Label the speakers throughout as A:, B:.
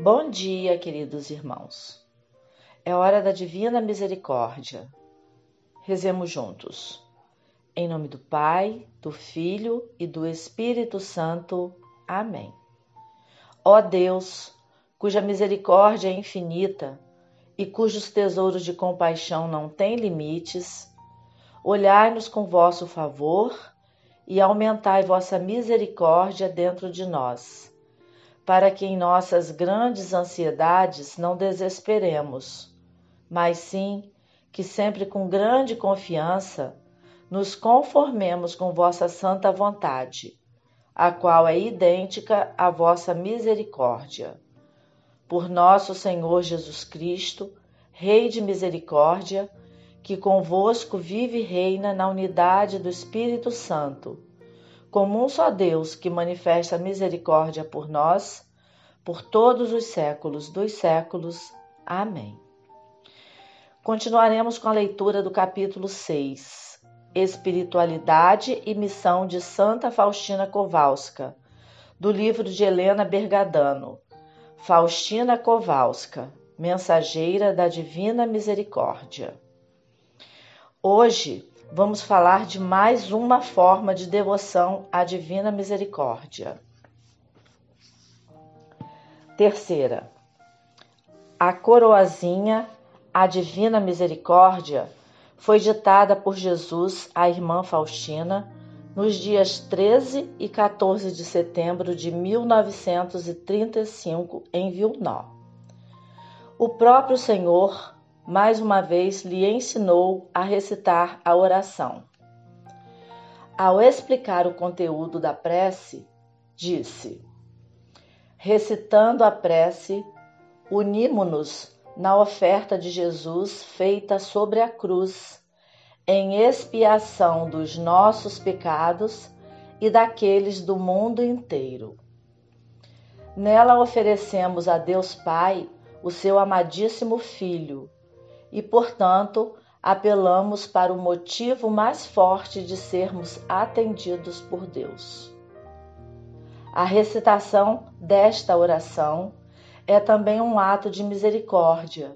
A: Bom dia, queridos irmãos. É hora da divina misericórdia. Rezemos juntos. Em nome do Pai, do Filho e do Espírito Santo. Amém. Ó Deus, cuja misericórdia é infinita e cujos tesouros de compaixão não têm limites, olhai-nos com vosso favor e aumentai vossa misericórdia dentro de nós para que em nossas grandes ansiedades não desesperemos, mas sim que sempre com grande confiança nos conformemos com vossa santa vontade, a qual é idêntica à vossa misericórdia. Por nosso Senhor Jesus Cristo, Rei de misericórdia, que convosco vive e reina na unidade do Espírito Santo como um só Deus que manifesta misericórdia por nós, por todos os séculos dos séculos. Amém. Continuaremos com a leitura do capítulo 6, Espiritualidade e Missão de Santa Faustina Kowalska, do livro de Helena Bergadano. Faustina Kowalska, mensageira da Divina Misericórdia. Hoje vamos falar de mais uma forma de devoção à Divina Misericórdia. Terceira, a coroazinha à Divina Misericórdia foi ditada por Jesus à irmã Faustina nos dias 13 e 14 de setembro de 1935 em Vilnó. O próprio Senhor mais uma vez lhe ensinou a recitar a oração. Ao explicar o conteúdo da prece, disse: Recitando a prece, unimo-nos na oferta de Jesus feita sobre a cruz, em expiação dos nossos pecados e daqueles do mundo inteiro. Nela oferecemos a Deus Pai o seu amadíssimo Filho e, portanto, apelamos para o motivo mais forte de sermos atendidos por Deus. A recitação desta oração é também um ato de misericórdia,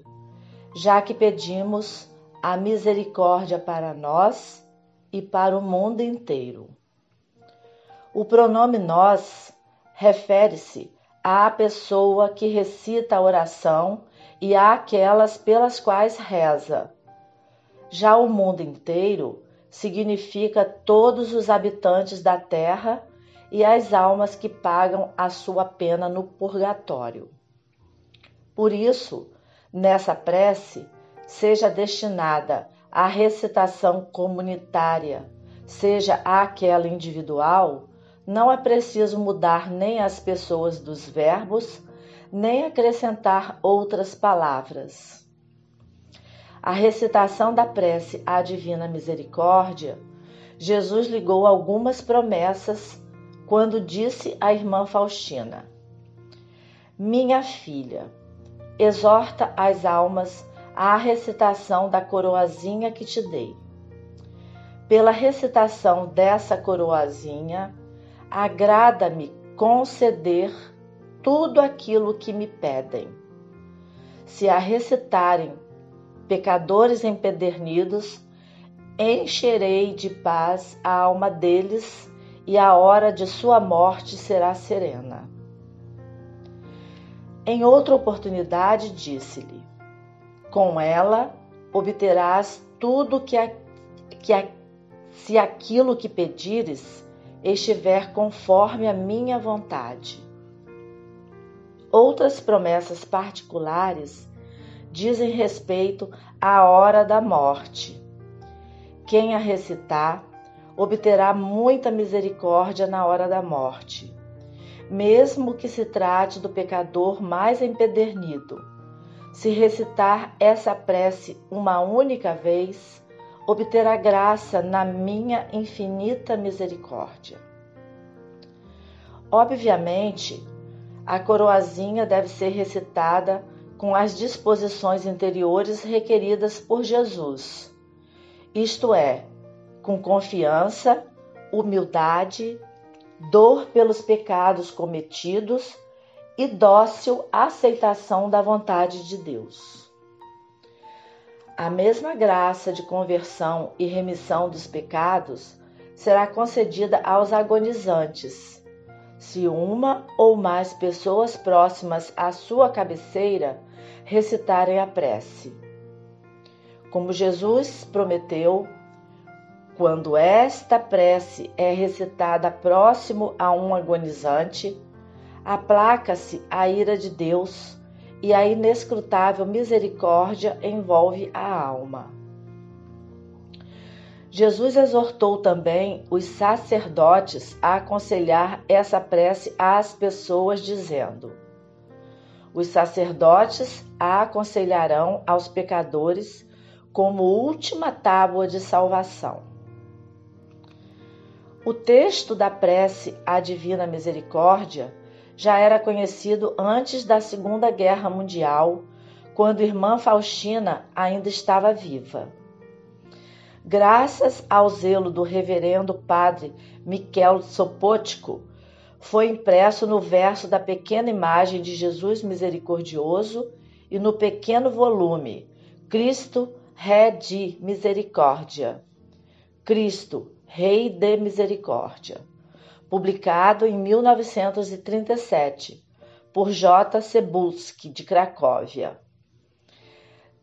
A: já que pedimos a misericórdia para nós e para o mundo inteiro. O pronome nós refere-se à pessoa que recita a oração e àquelas pelas quais reza. Já o mundo inteiro significa todos os habitantes da terra e as almas que pagam a sua pena no purgatório. Por isso, nessa prece, seja destinada à recitação comunitária, seja àquela individual, não é preciso mudar nem as pessoas dos verbos, nem acrescentar outras palavras. A recitação da prece à Divina Misericórdia, Jesus ligou algumas promessas quando disse à irmã Faustina: Minha filha, exorta as almas à recitação da coroazinha que te dei. Pela recitação dessa coroazinha, agrada-me conceder tudo aquilo que me pedem. Se a recitarem, pecadores empedernidos, encherei de paz a alma deles e a hora de sua morte será serena. Em outra oportunidade, disse-lhe: Com ela obterás tudo que, a, que a, se aquilo que pedires estiver conforme a minha vontade. Outras promessas particulares dizem respeito à hora da morte. Quem a recitar obterá muita misericórdia na hora da morte, mesmo que se trate do pecador mais empedernido. Se recitar essa prece uma única vez, obterá graça na minha infinita misericórdia. Obviamente, a coroazinha deve ser recitada com as disposições interiores requeridas por Jesus, isto é, com confiança, humildade, dor pelos pecados cometidos e dócil aceitação da vontade de Deus. A mesma graça de conversão e remissão dos pecados será concedida aos agonizantes, se uma ou mais pessoas próximas à sua cabeceira recitarem a prece. Como Jesus prometeu, quando esta prece é recitada próximo a um agonizante, aplaca-se a ira de Deus e a inescrutável misericórdia envolve a alma. Jesus exortou também os sacerdotes a aconselhar essa prece às pessoas, dizendo: Os sacerdotes a aconselharão aos pecadores como última tábua de salvação. O texto da prece à Divina Misericórdia já era conhecido antes da Segunda Guerra Mundial, quando irmã Faustina ainda estava viva. Graças ao zelo do reverendo padre Miquel Sopotko, foi impresso no verso da pequena imagem de Jesus misericordioso e no pequeno volume Cristo, Ré de Misericórdia. Cristo, Rei de Misericórdia publicado em 1937 por J. Cebulski, de Cracóvia.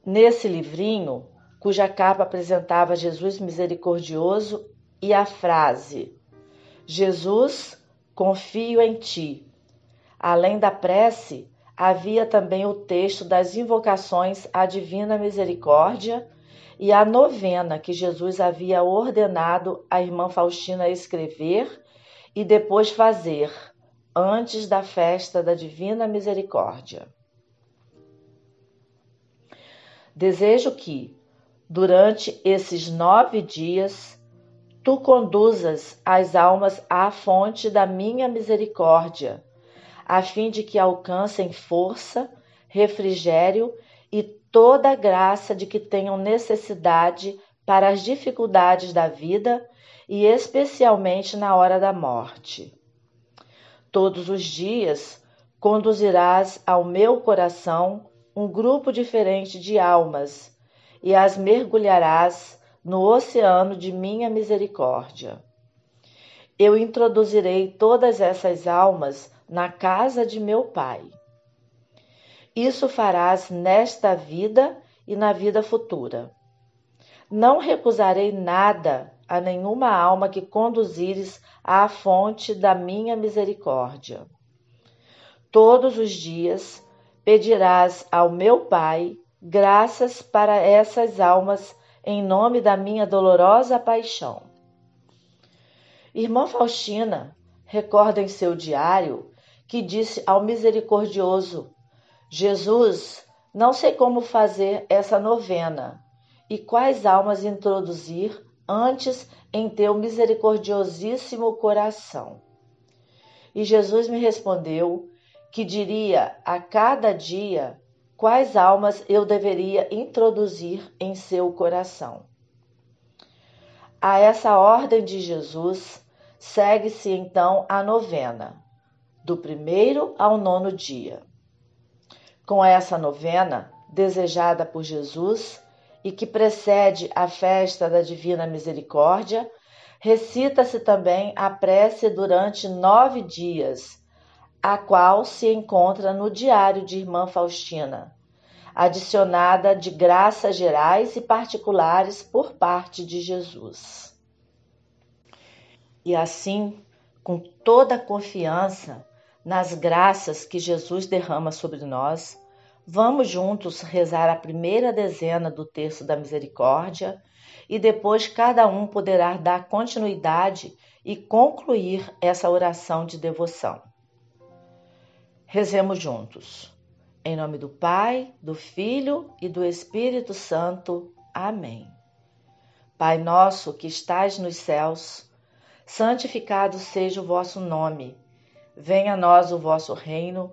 A: Nesse livrinho, cuja capa apresentava Jesus misericordioso e a frase: Jesus, confio em ti. Além da prece, havia também o texto das invocações à Divina Misericórdia e a novena que Jesus havia ordenado à irmã Faustina escrever e depois fazer, antes da festa da Divina Misericórdia. Desejo que, durante esses nove dias, tu conduzas as almas à fonte da minha misericórdia, a fim de que alcancem força, refrigério e toda a graça de que tenham necessidade para as dificuldades da vida e especialmente na hora da morte. Todos os dias conduzirás ao meu coração um grupo diferente de almas e as mergulharás no oceano de minha misericórdia. Eu introduzirei todas essas almas na casa de meu Pai. Isso farás nesta vida e na vida futura. Não recusarei nada a nenhuma alma que conduzires à fonte da minha misericórdia. Todos os dias pedirás ao meu Pai graças para essas almas em nome da minha dolorosa paixão. Irmã Faustina recorda em seu diário que disse ao misericordioso: Jesus, não sei como fazer essa novena e quais almas introduzir antes em teu misericordiosíssimo coração. E Jesus me respondeu que diria a cada dia quais almas eu deveria introduzir em seu coração. A essa ordem de Jesus segue-se então a novena, do primeiro ao nono dia. Com essa novena, desejada por Jesus, e que precede a festa da Divina Misericórdia, recita-se também a prece durante nove dias, a qual se encontra no Diário de Irmã Faustina, adicionada de graças gerais e particulares por parte de Jesus. E assim, com toda a confiança nas graças que Jesus derrama sobre nós, Vamos juntos rezar a primeira dezena do terço da misericórdia e depois cada um poderá dar continuidade e concluir essa oração de devoção. Rezemos juntos. Em nome do Pai, do Filho e do Espírito Santo. Amém. Pai nosso que estais nos céus, santificado seja o vosso nome. Venha a nós o vosso reino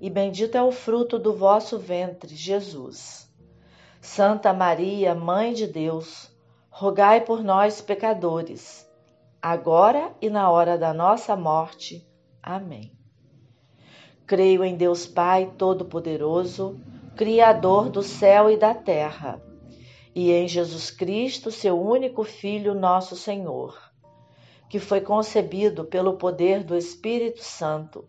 A: e bendito é o fruto do vosso ventre, Jesus. Santa Maria, Mãe de Deus, rogai por nós, pecadores, agora e na hora da nossa morte. Amém. Creio em Deus Pai Todo-Poderoso, Criador do céu e da terra, e em Jesus Cristo, seu único Filho, nosso Senhor, que foi concebido pelo poder do Espírito Santo,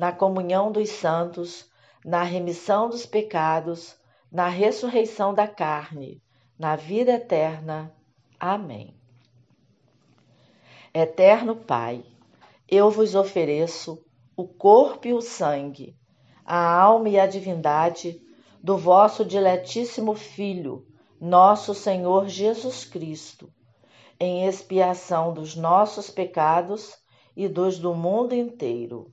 A: na comunhão dos santos, na remissão dos pecados, na ressurreição da carne, na vida eterna. Amém. Eterno Pai, eu vos ofereço o corpo e o sangue, a alma e a divindade do vosso diletíssimo Filho, nosso Senhor Jesus Cristo, em expiação dos nossos pecados e dos do mundo inteiro.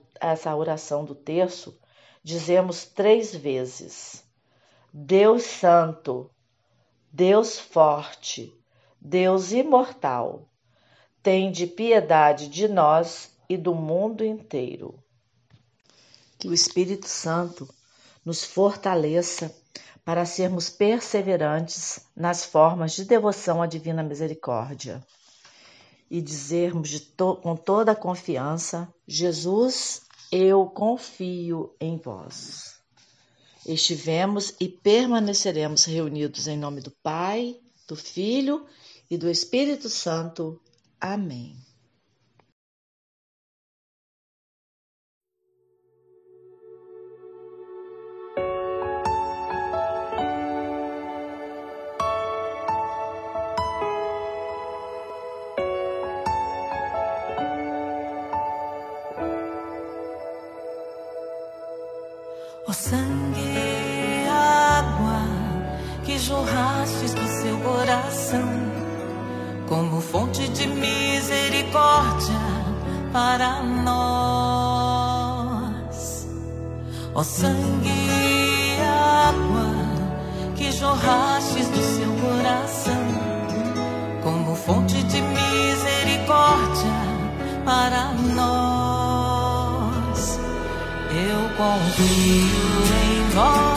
A: essa oração do terço, dizemos três vezes: Deus Santo, Deus Forte, Deus Imortal tende piedade de nós e do mundo inteiro. Que o Espírito Santo nos fortaleça para sermos perseverantes nas formas de devoção à Divina Misericórdia e dizermos to com toda a confiança: Jesus, eu confio em vós. Estivemos e permaneceremos reunidos em nome do Pai, do Filho e do Espírito Santo. Amém.
B: Coração como fonte de misericórdia para nós. Ó sangue e água que jorrastes do seu coração, como fonte de misericórdia para nós. Eu confio em vós,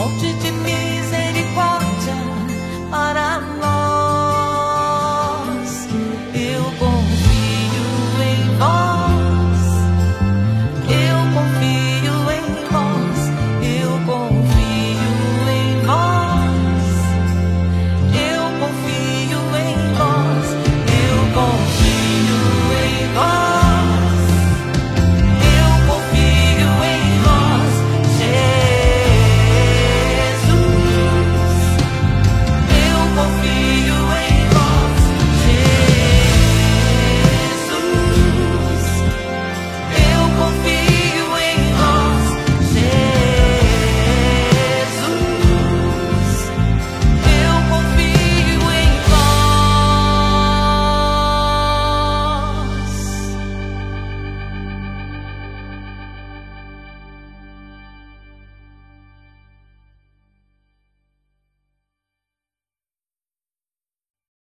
B: Oczy cię